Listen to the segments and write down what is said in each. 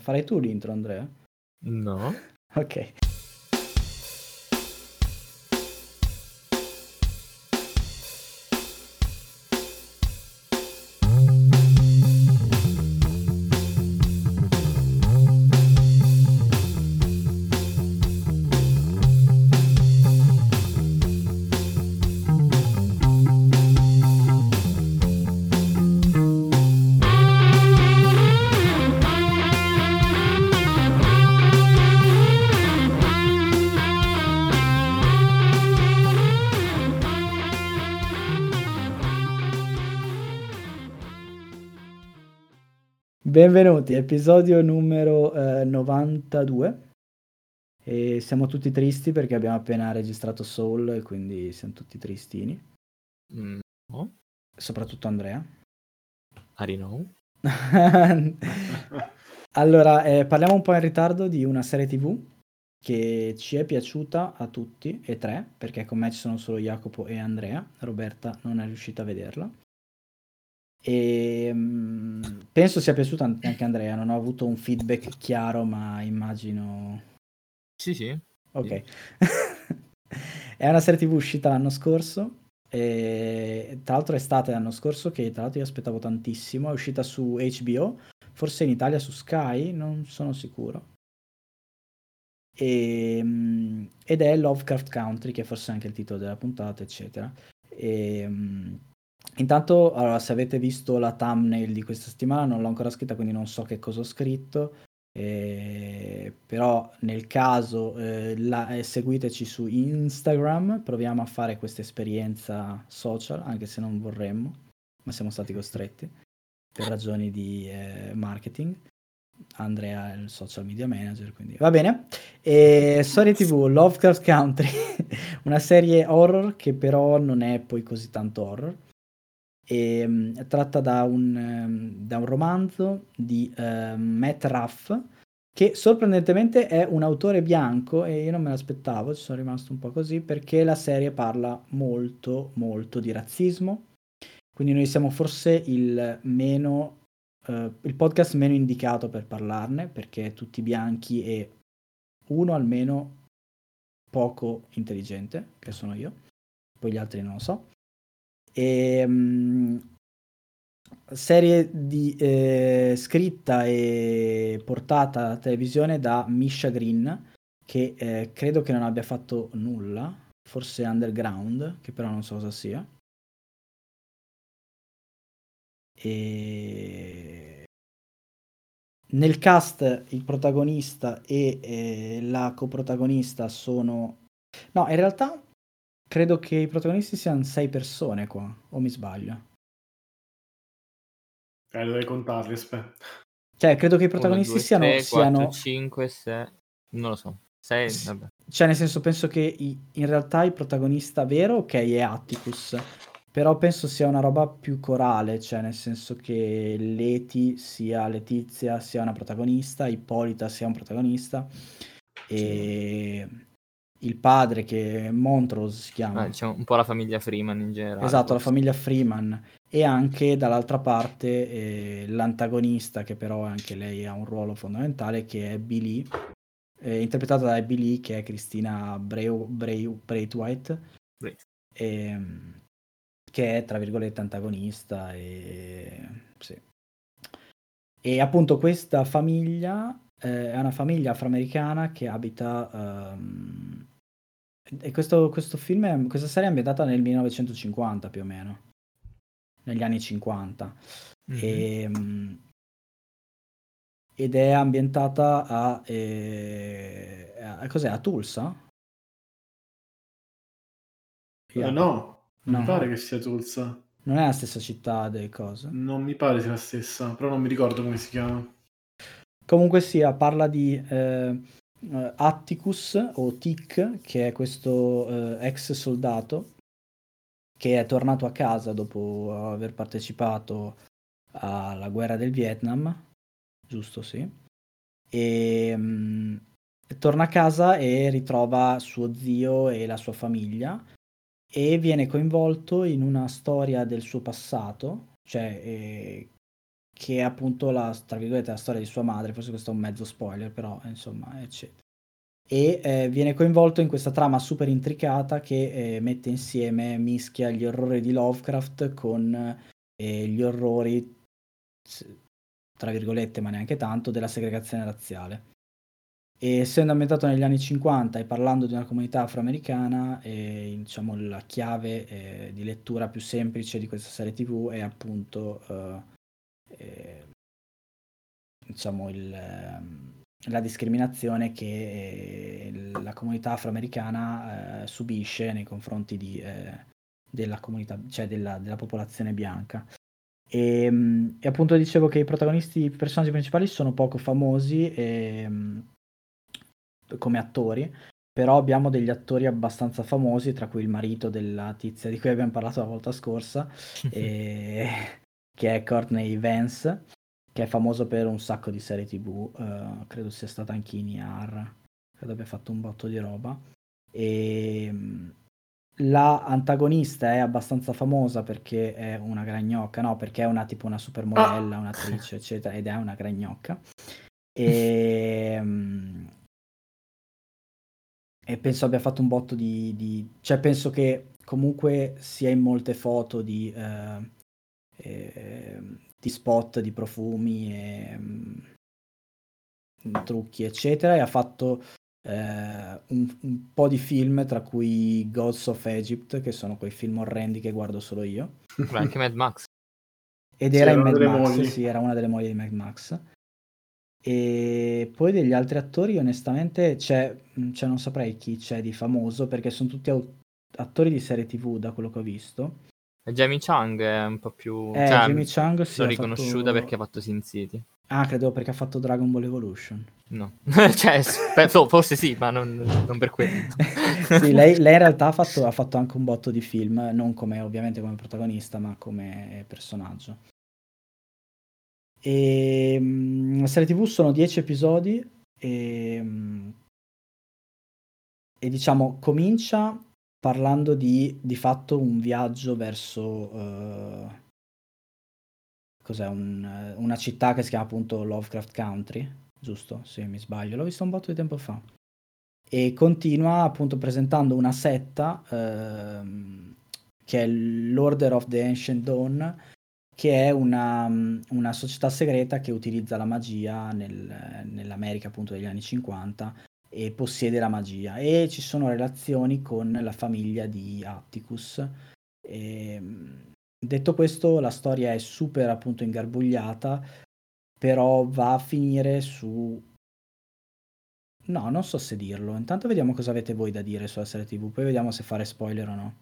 Farai tu l'intro, Andrea? No. Ok. Benvenuti, episodio numero eh, 92. E siamo tutti tristi perché abbiamo appena registrato Soul e quindi siamo tutti tristini. Mm, no. Soprattutto Andrea. I don't know. allora, eh, parliamo un po' in ritardo di una serie TV che ci è piaciuta a tutti e tre, perché con me ci sono solo Jacopo e Andrea. Roberta non è riuscita a vederla. E um, penso sia piaciuta anche a Andrea. Non ho avuto un feedback chiaro, ma immagino. Sì, sì. Ok. È una serie TV uscita l'anno scorso. E, tra l'altro, è estate l'anno scorso, che tra l'altro io aspettavo tantissimo. È uscita su HBO, forse in Italia su Sky, non sono sicuro. E, um, ed è Lovecraft Country, che forse è anche il titolo della puntata, eccetera. E, um, Intanto, allora, se avete visto la thumbnail di questa settimana, non l'ho ancora scritta, quindi non so che cosa ho scritto. Eh, però nel caso eh, la, eh, seguiteci su Instagram, proviamo a fare questa esperienza social, anche se non vorremmo, ma siamo stati costretti per ragioni di eh, marketing. Andrea è il social media manager, quindi va bene. E Story TV, Lovecraft Country, una serie horror che però non è poi così tanto horror e, um, tratta da un, um, da un romanzo di uh, Matt Ruff che sorprendentemente è un autore bianco e io non me l'aspettavo, ci sono rimasto un po' così perché la serie parla molto molto di razzismo. Quindi noi siamo forse il meno uh, il podcast meno indicato per parlarne perché tutti bianchi e uno almeno poco intelligente che sono io. Poi gli altri non lo so e, um, serie di, eh, scritta e portata alla televisione da Misha Green, che eh, credo che non abbia fatto nulla, forse Underground, che però non so cosa sia. E... Nel cast il protagonista e eh, la coprotagonista sono... No, in realtà Credo che i protagonisti siano sei persone qua, o mi sbaglio? Eh, dovrei contarli, aspetta. Cioè, credo che i protagonisti 1, 2, siano... 3, siano... 4, 5, 6... Non lo so. 6, vabbè. Cioè, nel senso, penso che i... in realtà il protagonista vero, ok, è Atticus. Però penso sia una roba più corale, cioè nel senso che Leti sia Letizia sia una protagonista, Ippolita sia un protagonista. E... Sì il padre che Montrose si chiama. Ah, diciamo un po' la famiglia Freeman in generale. Esatto, forse. la famiglia Freeman. E anche dall'altra parte eh, l'antagonista, che però anche lei ha un ruolo fondamentale, che è Billy, eh, interpretata da Billy, che è Cristina Breu, Breu, Braithwaite, e, che è, tra virgolette, antagonista. E, sì. e appunto questa famiglia eh, è una famiglia afroamericana che abita... Um, e questo, questo film, è, questa serie è ambientata nel 1950 più o meno, negli anni 50. Mm-hmm. E, ed è ambientata a, eh, a, cos'è, a Tulsa? Yeah. Uh, no, non no. pare che sia Tulsa. Non è la stessa città delle cose? Non mi pare sia la stessa, però non mi ricordo come si chiama. Comunque sia, parla di eh, Atticus o Tic, che è questo eh, ex soldato che è tornato a casa dopo aver partecipato alla guerra del Vietnam, giusto sì, e mh, torna a casa e ritrova suo zio e la sua famiglia e viene coinvolto in una storia del suo passato, cioè eh, che è appunto la, tra virgolette, la storia di sua madre, forse questo è un mezzo spoiler, però insomma, eccetera. E eh, viene coinvolto in questa trama super intricata che eh, mette insieme, mischia gli orrori di Lovecraft con eh, gli orrori, tra virgolette, ma neanche tanto, della segregazione razziale. E essendo ambientato negli anni 50 e parlando di una comunità afroamericana, eh, diciamo, la chiave eh, di lettura più semplice di questa serie TV è appunto eh, eh diciamo il, ehm, la discriminazione che eh, la comunità afroamericana eh, subisce nei confronti di, della, comunità, cioè della, della popolazione bianca. E, ehm, e, appunto dicevo che i protagonisti, i personaggi principali sono poco famosi e, ehm, come attori, però abbiamo degli attori abbastanza famosi, tra cui il marito della tizia di cui abbiamo parlato la volta scorsa, e... che è Courtney Vance, che è famoso per un sacco di serie tv, uh, eh, credo sia stata anche in IAR, credo abbia fatto un botto di roba. E ehm, la antagonista è abbastanza famosa perché è una gragnocca, no, perché è una tipo una supermodella, ah. un'attrice, eccetera, ed è una gragnocca. E ehm, e penso abbia fatto un botto di, di, cioè penso che comunque sia in molte foto di, eh, eh, di spot di profumi e um, trucchi eccetera e ha fatto eh, un, un, po' di film tra cui Gods of Egypt che sono quei film orrendi che guardo solo io anche Mad Max ed era in Mad Max mogli. sì era una delle mogli di Mad Max e poi degli altri attori, onestamente, c'è, mm, cioè non saprei chi c'è di famoso perché sono tutti attori di serie TV da quello che ho visto. Jamie Chung è un po' più... Eh, cioè, Jamie Chung sì, l'ho riconosciuta fatto... perché ha fatto Sin City. Ah, credo perché ha fatto Dragon Ball Evolution. No, cioè, forse sì, ma non, non per quello. sì, lei, lei, in realtà ha fatto, ha fatto anche un botto di film, non come ovviamente come protagonista, ma come personaggio. E, um, la serie TV sono 10 episodi e, um, e, diciamo comincia parlando di di fatto un viaggio verso uh, cos'è un, una città che si chiama appunto Lovecraft Country, giusto? Se mi sbaglio, l'ho visto un botto di tempo fa. E continua appunto presentando una setta uh, che è l'Order of the Ancient Dawn che è una, una, società segreta che utilizza la magia nel, nell'America appunto degli anni 50 e possiede la magia e ci sono relazioni con la famiglia di Atticus. E, detto questo, la storia è super appunto ingarbugliata, però va a finire su... No, non so se dirlo. Intanto vediamo cosa avete voi da dire sulla serie TV, poi vediamo se fare spoiler o no.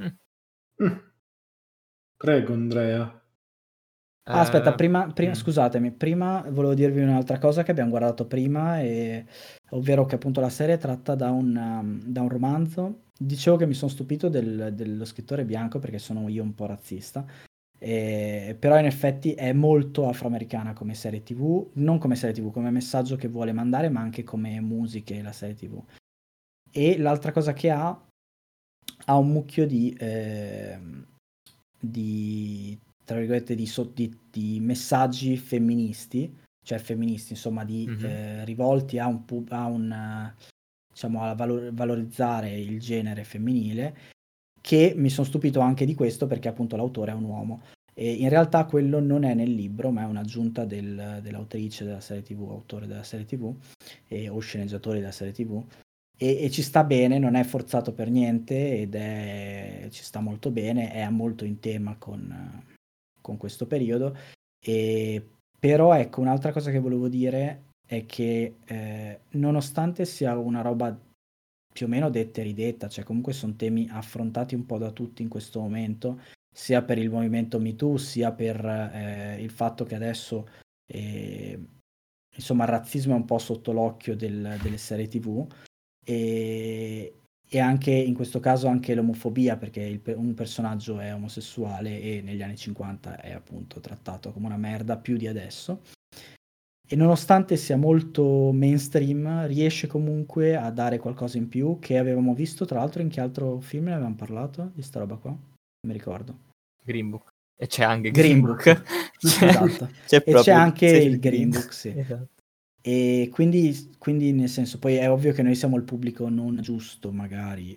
Mm. Mm. Prego Andrea. Ah, aspetta, eh, prima, prima, mm. scusatemi, prima volevo dirvi un'altra cosa che abbiamo guardato prima, e, ovvero che appunto la serie è tratta da un, um, da un romanzo. Dicevo che mi sono stupito del, dello scrittore bianco perché sono io un po' razzista, e, però in effetti è molto afroamericana come serie tv, non come serie tv, come messaggio che vuole mandare, ma anche come musiche la serie tv. E l'altra cosa che ha, ha un mucchio di... Eh, di, tra virgolette, di, di, di messaggi femministi, cioè femministi, insomma, di mm-hmm. eh, rivolti a un, a un diciamo, a valor- valorizzare il genere femminile, che mi sono stupito anche di questo perché appunto l'autore è un uomo. E in realtà quello non è nel libro, ma è un'aggiunta del, dell'autrice della serie TV, autore della serie TV, e, o sceneggiatore della serie TV, e, e, ci sta bene, non è forzato per niente ed è, ci sta molto bene, è molto in tema con, con questo periodo. E, però ecco, un'altra cosa che volevo dire è che eh, nonostante sia una roba più o meno detta e ridetta, cioè comunque sono temi affrontati un po' da tutti in questo momento, sia per il movimento MeToo, sia per eh, il fatto che adesso eh, insomma il razzismo è un po' sotto l'occhio del, delle serie tv e, e, anche in questo caso anche l'omofobia perché il, un personaggio è omosessuale e negli anni 50 è appunto trattato come una merda più di adesso e nonostante sia molto mainstream riesce comunque a dare qualcosa in più che avevamo visto tra l'altro in che altro film ne avevamo parlato di sta roba qua non mi ricordo Green Book E c'è anche Green Green Book. Book. C'è- Esatto. c'è E c'è proprio anche c'è il Green Book, sì. Esatto. E quindi, quindi, nel senso, poi è ovvio che noi siamo il pubblico non giusto, magari,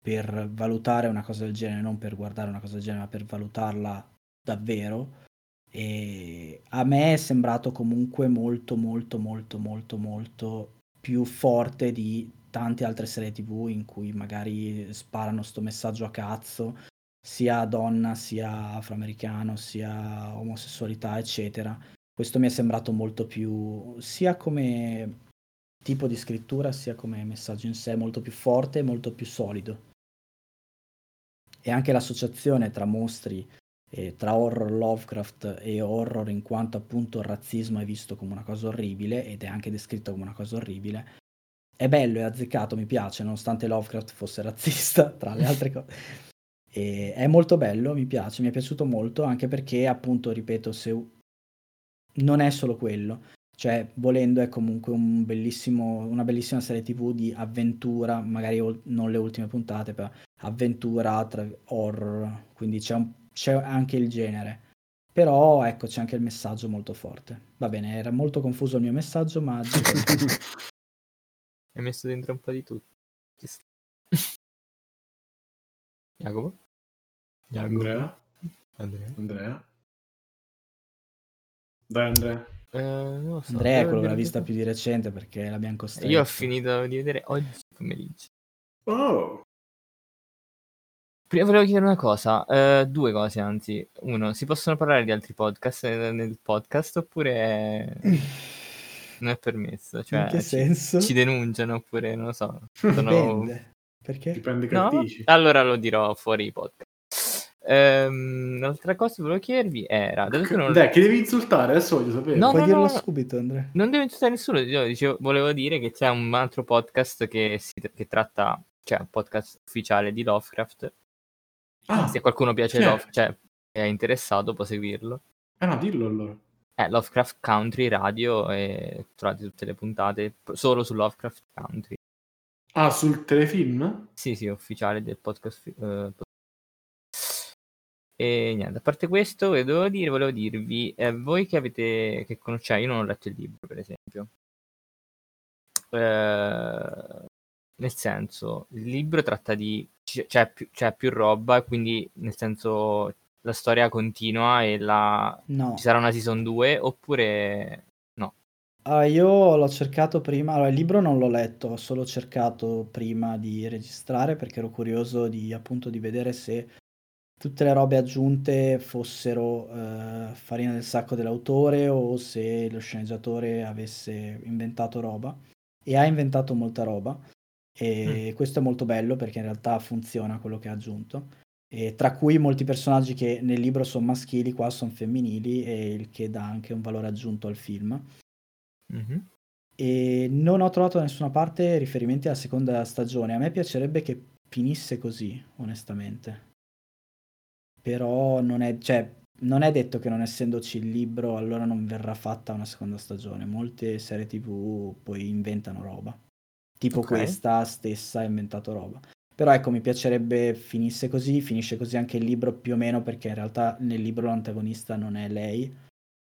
per valutare una cosa del genere, non per guardare una cosa del genere, ma per valutarla davvero. E a me è sembrato comunque molto, molto, molto, molto, molto più forte di tante altre serie TV in cui magari sparano sto messaggio a cazzo, sia donna, sia afroamericano, sia omosessualità, eccetera. Questo mi è sembrato molto più, sia come tipo di scrittura, sia come messaggio in sé, molto più forte e molto più solido. E anche l'associazione tra mostri, e tra horror Lovecraft e horror in quanto appunto il razzismo è visto come una cosa orribile ed è anche descritto come una cosa orribile. È bello, è azzeccato, mi piace, nonostante Lovecraft fosse razzista, tra le altre cose. E è molto bello, mi piace, mi è piaciuto molto, anche perché appunto, ripeto, se non è solo quello, cioè volendo è comunque un bellissimo, una bellissima serie tv di avventura, magari ol- non le ultime puntate, però avventura, tra- horror, quindi c'è, un- c'è anche il genere. Però ecco, c'è anche il messaggio molto forte. Va bene, era molto confuso il mio messaggio, ma Hai messo dentro un po' di tutto. Jacopo? Andrea? Andrea? Andrea? Dai Andrea. Eh, non so. Andrea è quello che l'ha vista più di recente perché l'abbiamo costretto. Io ho finito di vedere oggi pomeriggio. Oh! Prima volevo chiedere una cosa, eh, due cose anzi. Uno, si possono parlare di altri podcast nel podcast oppure non è permesso? Cioè, In che ci- senso? Ci, denunciano oppure non lo so. sono- Dipende. Perché? Dipende che No? dici. Allora lo dirò fuori i podcast. Ehm, l'altra cosa che volevo chiedervi era, non, Dai, che devi insultare? Adesso voglio sapere. No, Puoi no, dirlo no. subito, Andrea. non devo insultare nessuno, io dicevo- volevo dire che c'è un altro podcast che, si- che tratta, cioè un podcast ufficiale di Lovecraft. Ah, Se qualcuno piace chi è? Love, cioè è interessato può seguirlo. eh no, dillo allora. È Lovecraft Country Radio e trovate tutte le puntate solo su Lovecraft Country. Ah, sul telefilm? Sì, sì, ufficiale del podcast. eh, e niente, a parte questo, devo dire, volevo dirvi, eh, voi che avete, che conoscete, io non ho letto il libro, per esempio. Eh, nel senso, il libro tratta di, c'è più, c'è più roba, quindi nel senso la storia continua e la, No. ci sarà una season 2 oppure Ah, io l'ho cercato prima, allora il libro non l'ho letto, ho solo cercato prima di registrare perché ero curioso di appunto di vedere se tutte le robe aggiunte fossero eh, farina del sacco dell'autore o se lo sceneggiatore avesse inventato roba e ha inventato molta roba e questo è molto bello perché in realtà funziona quello che ha aggiunto e tra cui molti personaggi che nel libro sono maschili qua sono femminili e il che dà anche un valore aggiunto al film Mhm. e non ho trovato da nessuna parte riferimenti alla seconda stagione. A me piacerebbe che finisse così, onestamente. Però non è, cioè, non è detto che non essendoci il libro allora non verrà fatta una seconda stagione. Molte serie TV poi inventano roba. Tipo Ok. questa stessa ha inventato roba. Però ecco, mi piacerebbe finisse così, finisce così anche il libro più o meno perché in realtà nel libro l'antagonista non è lei,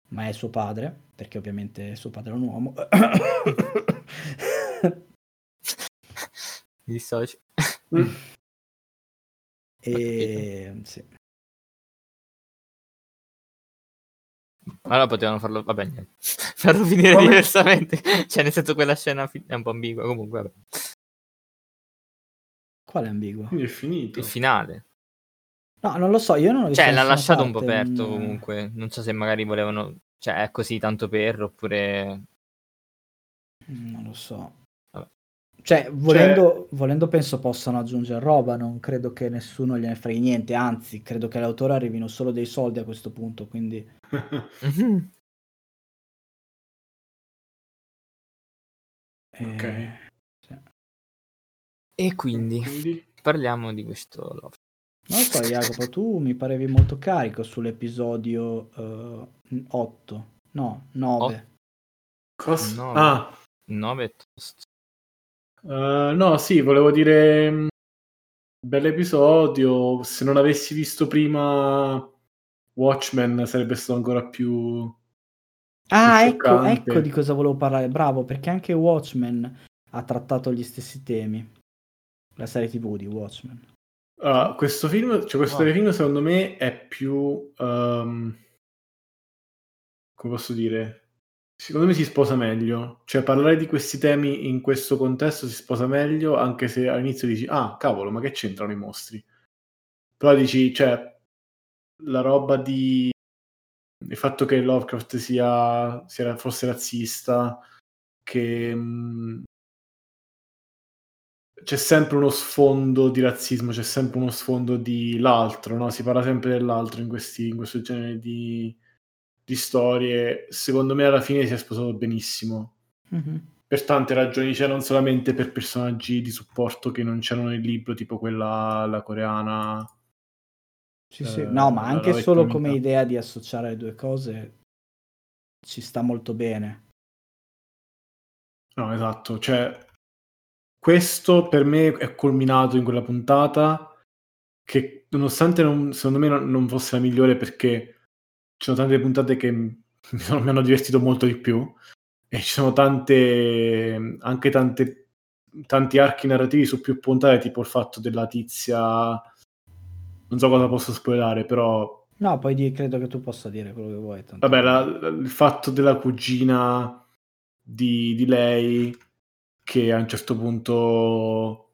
ma è suo padre, perché ovviamente suo padre è un uomo. Mi dissocio. e sì. Allora potevano farlo, vabbè, niente. farlo finire Come? diversamente. Cioè, nel senso, quella scena fi- è un po' ambigua. Comunque, vabbè. Quale è ambiguo? Quindi è finito. Il finale. No, non lo so, io non ho visto Cioè, l'ha lasciato un po' parte, aperto non- comunque. Non so se magari volevano. Cioè, è così tanto per, oppure. Non lo so. Vabbè. Cioè, volendo, volendo penso possano aggiungere roba, non credo che nessuno gliene freghi niente, anzi, credo che all'autore arrivino solo dei soldi a questo punto, quindi... Mhm. eh, Ok. sì. E quindi Quindi? parliamo di questo love. Non so, Jacopo, tu mi parevi molto carico sull'episodio 8, no, 9. Cosa? No, ah, 9 è tosto. Eh, no, sì, volevo dire... mh, Bell'episodio. Se non avessi visto prima Watchmen sarebbe stato ancora più... Ah, ecco, ecco di cosa volevo parlare, bravo, perché anche Watchmen ha trattato gli stessi temi. La serie TV di Watchmen. Uh, questo film, cioè questo oh. film secondo me è più... Um, come posso dire? Secondo me si sposa meglio, cioè parlare di questi temi in questo contesto si sposa meglio, anche se all'inizio dici, ah cavolo, ma che c'entrano i mostri? Però dici, cioè, la roba di... il fatto che Lovecraft sia, sia fosse razzista, che mm, c'è sempre uno sfondo di razzismo, c'è sempre uno sfondo di l'altro, no? Si parla sempre dell'altro in, questi, in questo genere di di storie, secondo me alla fine si è sposato benissimo. Mm-hmm. Per tante ragioni, cioè non solamente per personaggi di supporto che non c'erano nel libro, tipo quella la coreana. Sì, eh, sì. No, ma anche solo come idea di associare le due cose ci sta molto bene. No, esatto, cioè questo per me è culminato in quella puntata che nonostante non, secondo me non, non fosse la migliore perché ci sono tante puntate che mi, sono, mi, hanno divertito molto di più e ci sono tante anche tante, tanti archi narrativi su più puntate tipo il fatto della tizia non so cosa posso spoilerare però no poi di, credo che tu possa dire quello che vuoi tanto. vabbè la, il fatto della cugina di, di lei che a un certo punto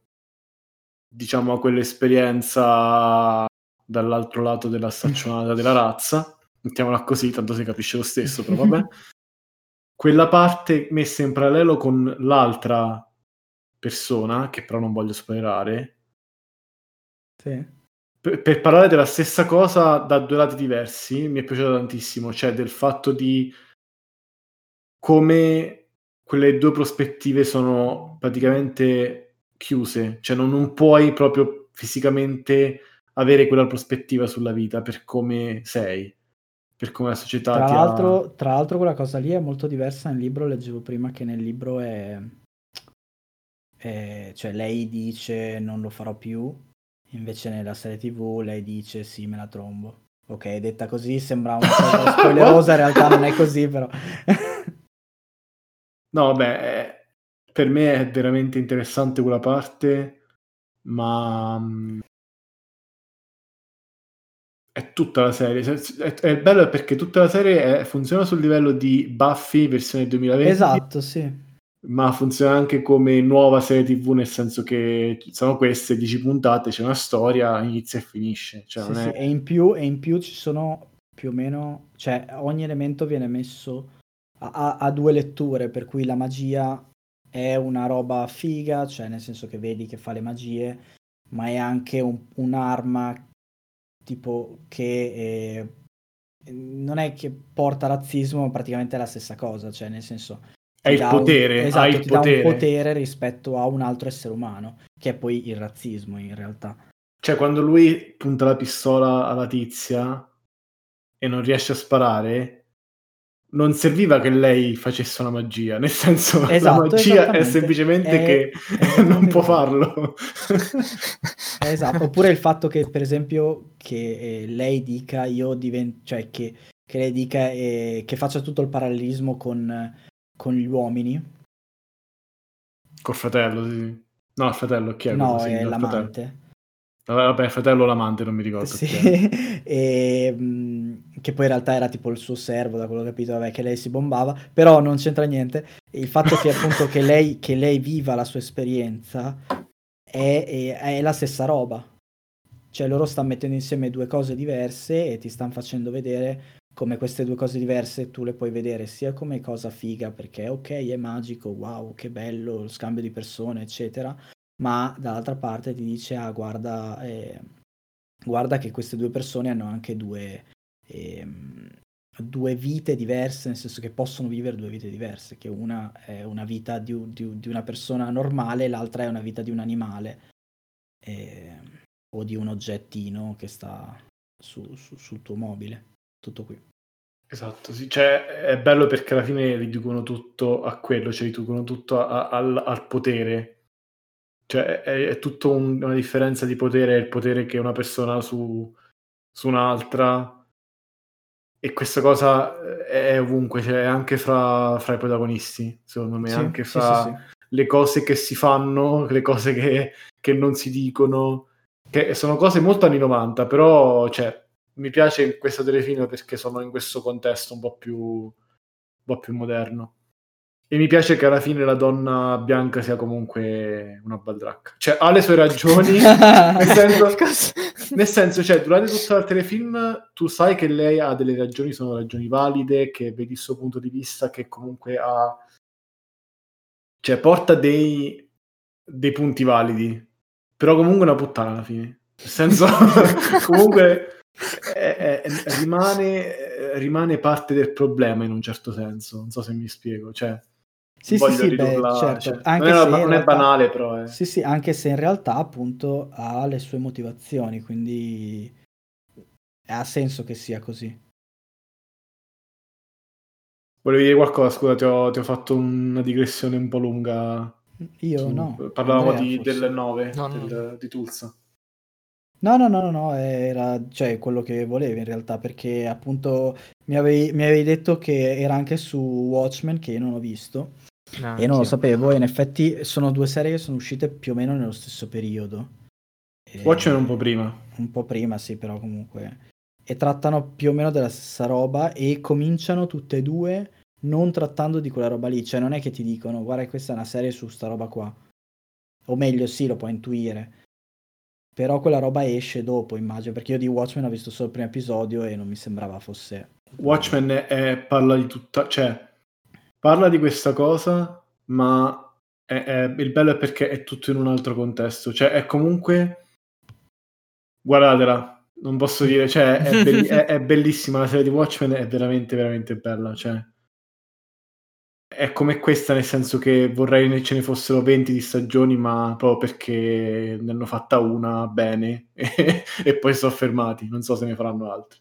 diciamo ha quell'esperienza dall'altro lato della staccionata della razza mettiamola così, tanto si capisce lo stesso, però vabbè. Quella parte messa in parallelo con l'altra persona, che però non voglio spoilerare, sì. per, per, parlare della stessa cosa da due lati diversi, mi è piaciuto tantissimo, cioè del fatto di come quelle due prospettive sono praticamente chiuse, cioè non, non puoi proprio fisicamente avere quella prospettiva sulla vita per come sei per come la società tra l'altro, ha... tra l'altro quella cosa lì è molto diversa nel libro leggevo prima che nel libro è, è cioè lei dice non lo farò più invece nella serie tv lei dice sì me la trombo. Ok detta così sembra una cosa spoilerosa in realtà non è così però. No beh per me è veramente interessante quella parte ma mm, è tutta la serie. È, è bello perché tutta la serie è, funziona sul livello di Buffy versione 2020. Esatto, sì. Ma funziona anche come nuova serie TV, nel senso che sono queste 10 puntate, c'è una storia, inizia e finisce. Cioè sì, sì. E, in più, e in più ci sono più o meno, cioè ogni elemento viene messo a, a, a due letture, per cui la magia è una roba figa, cioè nel senso che vedi che fa le magie, ma è anche un, un'arma tipo che eh, non è che porta razzismo, praticamente è la stessa cosa, cioè nel senso... È il potere, un, esatto, il ti potere. un potere rispetto a un altro essere umano, che è poi il razzismo in realtà. Cioè quando lui punta la pistola alla tizia e non riesce a sparare, non serviva che lei facesse una magia, nel senso esatto, la magia è semplicemente è, che non può farlo. esatto, oppure il fatto che per esempio che eh, lei dica io divento, cioè che, che lei dica eh, che faccia tutto il parallelismo con, con gli uomini. Col fratello, sì. No, il fratello, chi è? No, è l'amante. Fratello. Vabbè, fratello l'amante, non mi ricordo. Sì, e, che poi in realtà era tipo il suo servo, da quello che ho capito, vabbè, che lei si bombava, però non c'entra niente. Il fatto che appunto che lei, che lei viva la sua esperienza è, è, è, la stessa roba. Cioè loro stanno mettendo insieme due cose diverse e ti stanno facendo vedere come queste due cose diverse tu le puoi vedere sia come cosa figa perché ok è magico, wow che bello lo scambio di persone eccetera, ma dall'altra parte ti dice ah guarda, eh, guarda che queste due persone hanno anche due, eh, due vite diverse, nel senso che possono vivere due vite diverse, che una è una vita di, di, di una persona normale l'altra è una vita di un animale. Eh, o di un oggettino che sta su, su, sul tuo mobile. Tutto qui. Esatto, sì. cioè è bello perché alla fine riducono tutto a quello, cioè riducono tutto a, a, al, al potere cioè, è, è tutta un, una differenza di potere, il potere che una persona ha su, su un'altra, e questa cosa eh, è ovunque, cioè anche fra, fra i protagonisti, secondo me, Sì, anche fra sì, sì. le cose che si fanno, le cose che, che non si dicono, che sono cose molto anni 90, però cioè, mi piace questa telefilm perché sono in questo contesto un po' più, un po' più moderno. E mi piace che alla fine la donna bianca sia comunque una baldracca. Cioè, ha le sue ragioni, nel senso, nel senso, cioè, durante tutto il telefilm tu sai che lei ha delle ragioni, sono ragioni valide, che vedi il suo punto di vista, che comunque ha... Cioè, porta dei, dei punti validi. Però comunque è una puttana alla fine. Nel senso, comunque è- è- rimane, rimane parte del problema in un certo senso. Non so se mi spiego. Cioè, Sì, sì, voglio sì, beh, certo. cioè, Anche non, è, non è realtà- banale, però è... Sì, sì, anche se in realtà appunto ha le sue motivazioni, quindi ha senso che sia così. Volevi dire qualcosa? Scusa, ti ho, ti ho fatto una digressione un po' lunga. Io su- no. Parlavamo Andrea, di, del 9 No, no, del- di Tulsa. No, no, no, no, no, era cioè, quello che volevi in realtà, perché appunto mi avevi, mi avevi detto che era anche su Watchmen, che io non ho visto, No, e non lo sì. sapevo, e in effetti sono due serie che sono uscite più o meno nello stesso periodo. E- Watchmen un po' prima. Un po' prima, sì, però comunque. E trattano più o meno della stessa roba e cominciano tutte e due non trattando di quella roba lì. Cioè, non è che ti dicono, guarda, questa è una serie su sta roba qua. O meglio, sì, lo puoi intuire. Però quella roba esce dopo, immagino, perché io di Watchmen ho visto solo il primo episodio e non mi sembrava fosse... Watchmen è- parla di tutta, cioè parla di questa cosa, ma è- è- il bello è perché è tutto in un altro contesto. Cioè, è comunque guardatela, non posso dire, cioè, è, è- è bellissima la serie di Watchmen, è veramente, veramente bella. Cioè, è come questa, nel senso che vorrei che ce ne fossero 20 di stagioni, ma proprio perché ne hanno fatta una bene e, e poi sono fermati. Non so se ne faranno altre.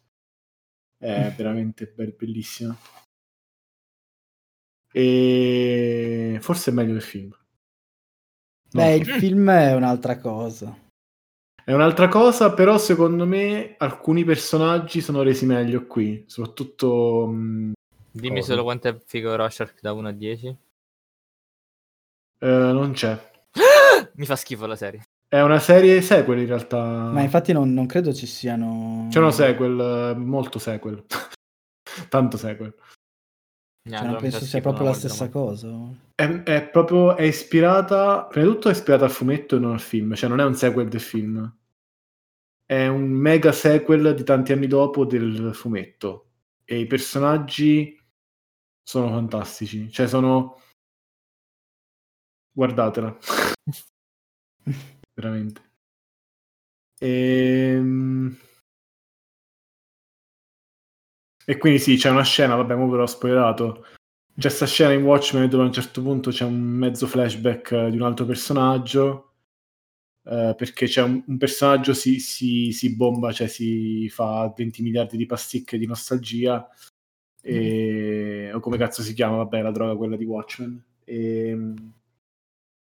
È veramente be- bellissima. E forse è meglio del film. Non Beh, il film è un'altra cosa. È un'altra cosa, però secondo me alcuni personaggi sono resi meglio qui, soprattutto mh, Dimmi Cosa? solo quanto è figo Rorschach da 1 a 10. eh, non c'è. Mi fa schifo la serie. È una serie sequel in realtà. Ma infatti non, non credo ci siano... C'è una sequel, eh, molto sequel. Tanto sequel. Cioè, non penso sia proprio la stessa cosa. È, è proprio è ispirata, prima di tutto è ispirata al fumetto e non al film, cioè non è un sequel del film. È un mega sequel di tanti anni dopo del fumetto. E i personaggi sono fantastici. Cioè sono... Guardatela. Veramente. Ehm... E quindi sì, c'è una scena, vabbè, ora ve l'ho spoilerato. C'è sta scena in Watchmen dove a un certo punto c'è un mezzo flashback eh, di un altro personaggio. eh, perché c'è un, un personaggio si, si, si bomba, cioè si fa 20 miliardi di pasticche di nostalgia. E, o come cazzo si chiama, vabbè, la droga quella di Watchmen. E,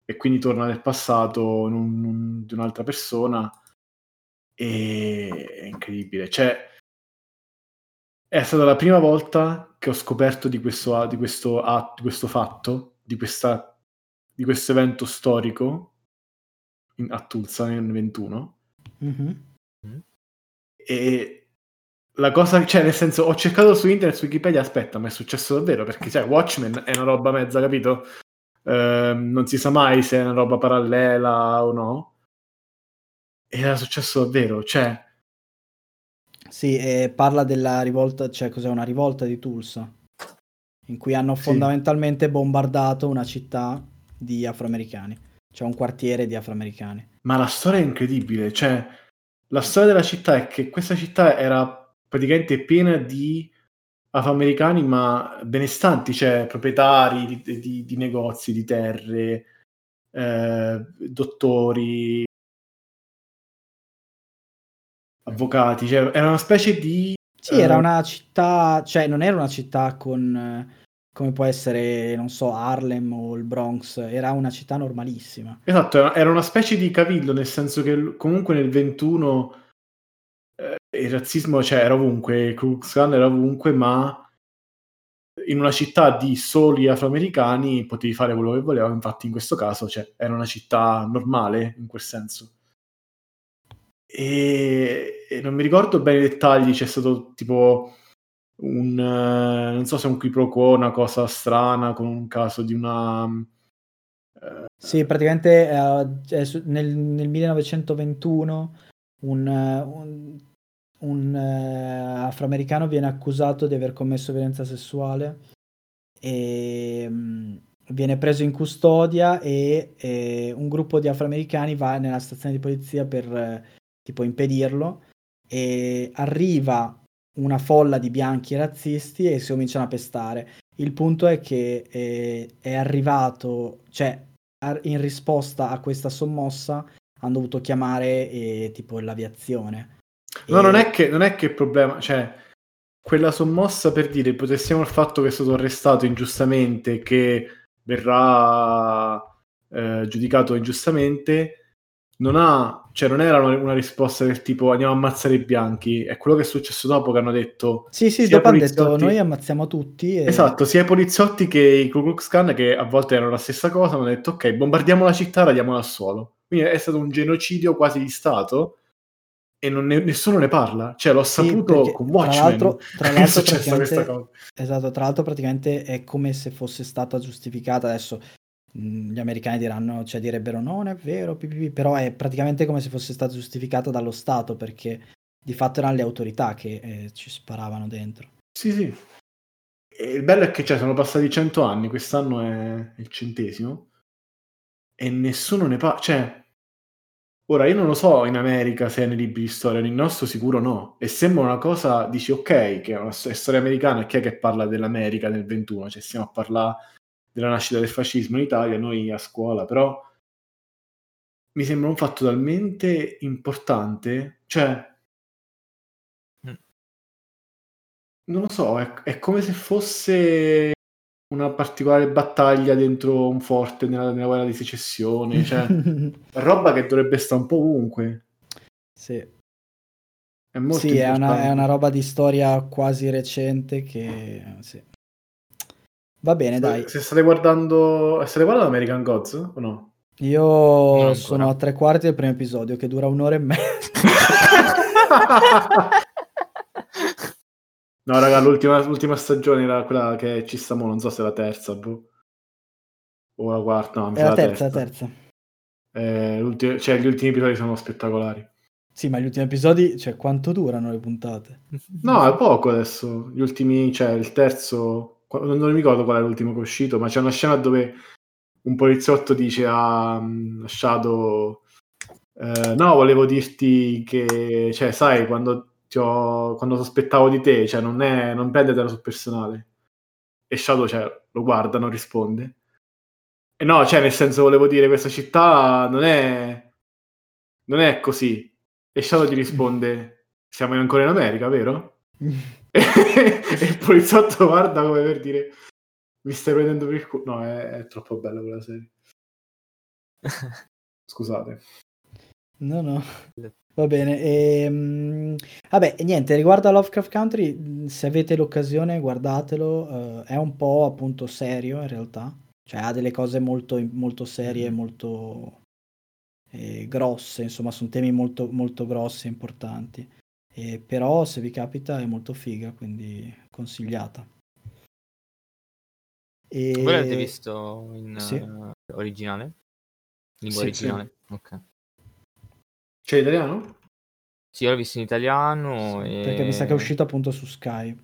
e quindi torna nel passato in un- un- di un'altra persona. E è incredibile. Cioè, è stata la prima volta che ho scoperto di questo, di questo di questo fatto, di, questa, di questo evento storico in- a Tulsa nel 21. Mhm. E la cosa, cioè, nel senso, ho cercato su internet, su Wikipedia, aspetta, ma è successo davvero? Perché, cioè, Watchmen è una roba mezza, capito? Ehm, non si sa mai se è una roba parallela o no. E era successo davvero, cioè, Sì, e parla della rivolta, cioè cos'è una rivolta di Tulsa, in cui hanno Sì. fondamentalmente bombardato una città di afroamericani, cioè un quartiere di afroamericani. Ma la storia è incredibile, cioè la storia della città è che questa città era praticamente piena di afroamericani ma benestanti, cioè proprietari di, di- di negozi, di terre, eh, dottori, avvocati, cioè era una specie di... Sì, era eh, una città, cioè non era una città con, eh, come può essere, non so, Harlem o il Bronx, era una città normalissima. Esatto, era- una specie di cavillo, nel senso che comunque nel 21 eh, il razzismo cioè, era ovunque, il Ku era ovunque, ma in una città di soli afroamericani potevi fare quello che volevi, infatti in questo caso cioè, era una città normale in quel senso. E, e non mi ricordo bene i dettagli, c'è stato tipo un, eh, non so se un qui pro quo, una cosa strana con un caso di una... Eh, sì, praticamente eh, nel, nel, 1921 un, un, un uh, afroamericano viene accusato di aver commesso violenza sessuale e um, viene preso in custodia e, e, un gruppo di afroamericani va nella stazione di polizia per uh, tipo impedirlo e arriva una folla di bianchi razzisti e si cominciano a pestare. Il punto è che eh, è arrivato, cioè in risposta a questa sommossa hanno dovuto chiamare eh, tipo l'aviazione. No, e... non, è che, non è che il problema, cioè quella sommossa per dire, ipotessiamo il fatto che è stato arrestato ingiustamente, che verrà eh, giudicato ingiustamente, non ha, cioè non era una, risposta del tipo andiamo a ammazzare i bianchi, è quello che è successo dopo che hanno detto Sì, sì, dopo hanno detto noi ammazziamo tutti e... Esatto, sia i poliziotti che i Ku Klux Klan che a volte erano la stessa cosa, hanno detto ok, bombardiamo la città, radiamola al suolo. Quindi è stato un genocidio quasi di Stato e ne, nessuno ne parla. Cioè, l'ho sì, saputo con Watchmen. Tra l'altro, tra l'altro praticamente, esatto, tra l'altro praticamente è come se fosse stata giustificata adesso Gli americani diranno, cioè direbbero no, non è vero, pipì, però è praticamente come se fosse stata giustificata dallo Stato perché di fatto erano le autorità che eh, ci sparavano dentro. Sì, sì. E il bello è che cioè, sono passati cento anni, quest'anno è il centesimo e nessuno ne parla. Cioè, ora io non lo so in America se è nei libri di storia, nel nostro sicuro no. E sembra una cosa, dici ok, che è una storia americana, chi è che parla dell'America nel 21? Cioè, stiamo a parlare della nascita del fascismo in Italia, noi a scuola, però mi sembra un fatto talmente importante, cioè mm. non lo so, è, è, come se fosse una particolare battaglia dentro un forte nella, nella guerra di secessione, cioè roba che dovrebbe stare un po' ovunque. Sì. È molto sì, è una, è una, roba di storia quasi recente che... Sì. Va bene, dai. Se state guardando, state guardando American Gods o no? Io sono a tre quarti del primo episodio che dura un'ora e mezza. no, raga, l'ultima, l'ultima, stagione era quella che ci sta mo, non so se è la terza, boh. O la quarta, no, è la, la terza, terza. Eh, cioè, gli ultimi episodi sono spettacolari. Sì, ma gli ultimi episodi, cioè, quanto durano le puntate? No, è poco adesso. Gli ultimi, cioè, il terzo non, mi ricordo qual è l'ultimo che è uscito, ma c'è una scena dove un poliziotto dice a, a Shadow eh, no, volevo dirti che, cioè, sai, quando, ho, quando sospettavo di te, cioè, non, è, non prendetela sul personale. E Shadow, cioè, lo guarda, non risponde. E no, cioè, nel senso, volevo dire, questa città non è, non è così. E Shadow gli risponde, siamo ancora in America, vero? e il poliziotto guarda come per dire mi stai prendendo per il culo. No, è, è troppo bella quella serie. Scusate. No, no. Va bene. E, ehm, vabbè, niente, riguardo a Lovecraft Country, se avete l'occasione, guardatelo. Uh, è un po' appunto serio in realtà. Cioè ha delle cose molto, molto serie, mm. molto eh, grosse, insomma, sono temi molto, molto grossi e importanti. E però se vi capita è molto figa, quindi consigliata. E... Voi l'avete visto in sì. uh, originale? Lingua sì, originale? Sì. Ok. C'è italiano? Sì, l'ho visto in italiano. E... Perché mi sa che è uscito appunto su Sky.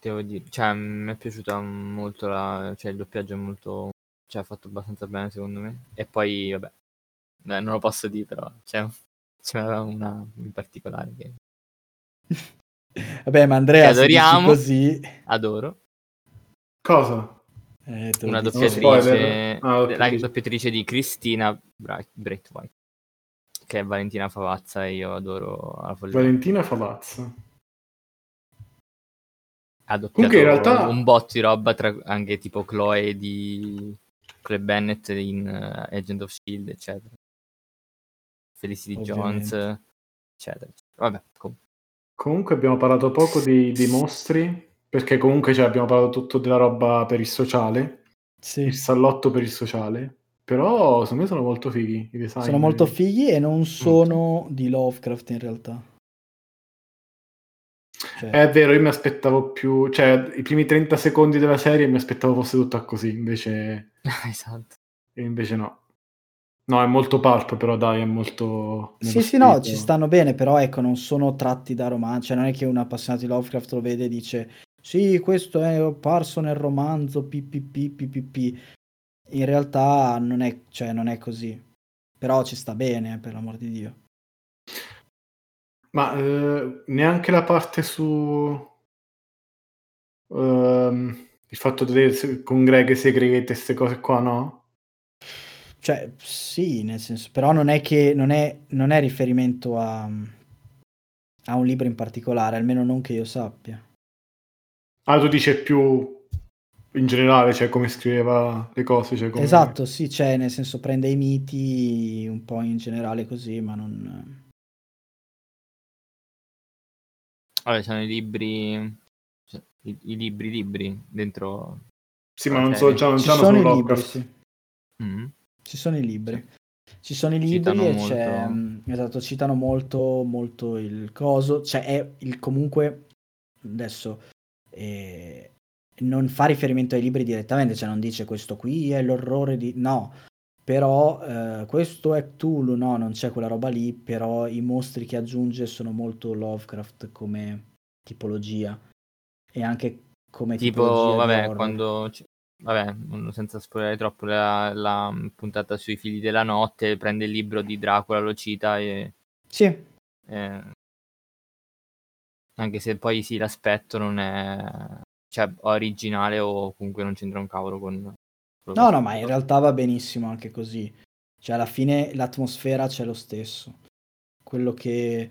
Devo dire, cioè, mi è piaciuta molto la... cioè, il doppiaggio è molto... cioè, fatto abbastanza bene secondo me. E poi, vabbè, Beh, non lo posso dire però, cioè, c'era una in particolare che... Vabbè, ma Andrea, adoriamo, così... Adoro. Cosa? Eh, una doppiatrice, ah, la doppiatrice di Cristina Braithwaite, che è Valentina Favazza e io adoro la follia. Valentina Favazza. Ha doppiato in realtà... un botto di roba tra anche tipo Chloe di Chloe Bennett in uh, Agent of S.H.I.E.L.D., eccetera. Felicity Ovviamente. Jones, eccetera. Vabbè, com- Comunque abbiamo parlato poco dei, dei mostri, perché comunque cioè, abbiamo parlato tutto della roba per il sociale, Sì. il sallotto per il sociale, però secondo me sono molto fighi i design. Sono molto fighi e non sono di Lovecraft in realtà. Cioè, È vero, io mi aspettavo più, cioè i primi 30 secondi della serie mi aspettavo fosse tutta così, invece, esatto. invece no. No, è molto pulp, però dai, è molto... Sì, sì, no, ci stanno bene, però ecco, non sono tratti da romanzo, cioè non è che un appassionato di Lovecraft lo vede e dice sì, questo è apparso nel romanzo PPP, PPP. In realtà non è, cioè, non è così, però ci sta bene, eh, per l'amor di Dio. Ma eh, neanche la parte su ehm, il fatto delle congreghe segrete, queste cose qua, no? Cioè, sì, nel senso, però non è che non è, non è riferimento a, a un libro in particolare, almeno non che io sappia. Ah, tu dici più in generale, cioè come scriveva le cose, cioè come... Esatto, sì, cioè, nel senso prende i miti un po' in generale così, ma non... Vabbè, sono i libri, cioè, i, i libri, libri dentro. Sì, ma non so, già, non sono solo i libri, sì. Mm. Ci sono i libri. Ci sono i libri Citano e molto- c'è, mm, esatto, citano molto, molto il coso, cioè è il comunque, adesso, eh, non fa riferimento ai libri direttamente, cioè non dice questo qui è l'orrore di... no, però eh, questo è Cthulhu, no, non c'è quella roba lì, però i mostri che aggiunge sono molto Lovecraft come tipologia e anche come Tipo, tipologia di vabbè, quando. Vabbè, non- senza spoilerare troppo, la, la puntata sui figli della notte prende il libro di Dracula, lo cita e. Sì, e- anche se poi sì, l'aspetto non è. cioè, originale o comunque non c'entra un cavolo con. No, no, ma in realtà va benissimo anche così. Cioè, alla fine l'atmosfera c'è lo stesso. Quello che,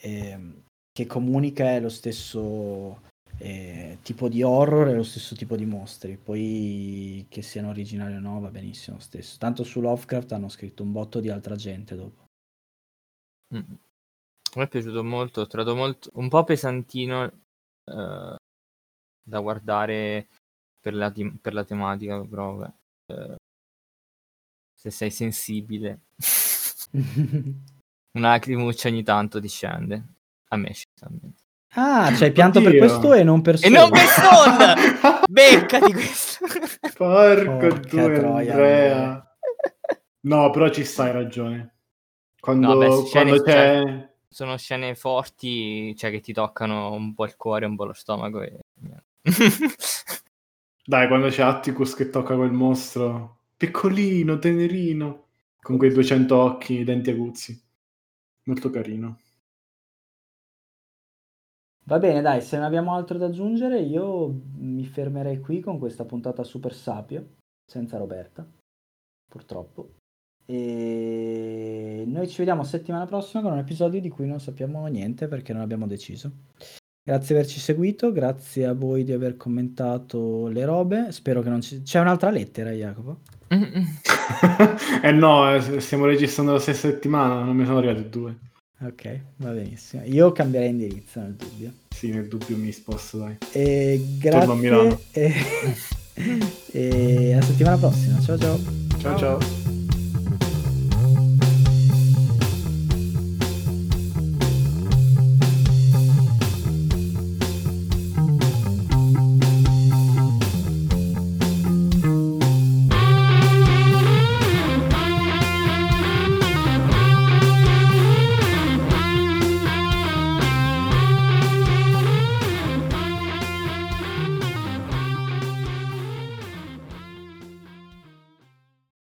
ehm, che comunica è lo stesso eh, tipo di horror e lo stesso tipo di mostri. Poi che siano originali o no, va benissimo lo stesso. Tanto su Lovecraft hanno scritto un botto di altra gente dopo. Mm. A me è piaciuto molto, ho trovato molto, un po' pesantino eh, da guardare per la, per la tematica, però vabbè, eh, se sei sensibile, una lacrimuccia ogni tanto ti scende. A me scende. Ah, cioè pianto per Oddio. questo e non per E non per Soul! Beccati questo! Porco due, troia, Andrea. No, però ci stai ragione. Quando, No, beh, scene- quando c'è... Sono scene forti, cioè che ti toccano un po' il cuore, un po' lo stomaco e... Dai, quando c'è Atticus che tocca quel mostro, piccolino, tenerino, con quei 200 occhi e denti aguzzi. Molto carino. Va bene, dai, se non abbiamo altro da aggiungere, io mi fermerei qui con questa puntata super sapio, senza Roberta, purtroppo. E noi ci vediamo settimana prossima con un episodio di cui non sappiamo niente perché non abbiamo deciso. Grazie di averci seguito, grazie a voi di aver commentato le robe. Spero che non ci... C'è un'altra lettera, Jacopo? eh no, eh, stiamo registrando la stessa settimana, non mi sono arrivati due. Ok, va benissimo. Io cambierei indirizzo nel dubbio. Sì, nel dubbio mi sposto, dai. E Torno a Milano. grazie. E... e alla settimana prossima. Ciao ciao. Ciao ciao.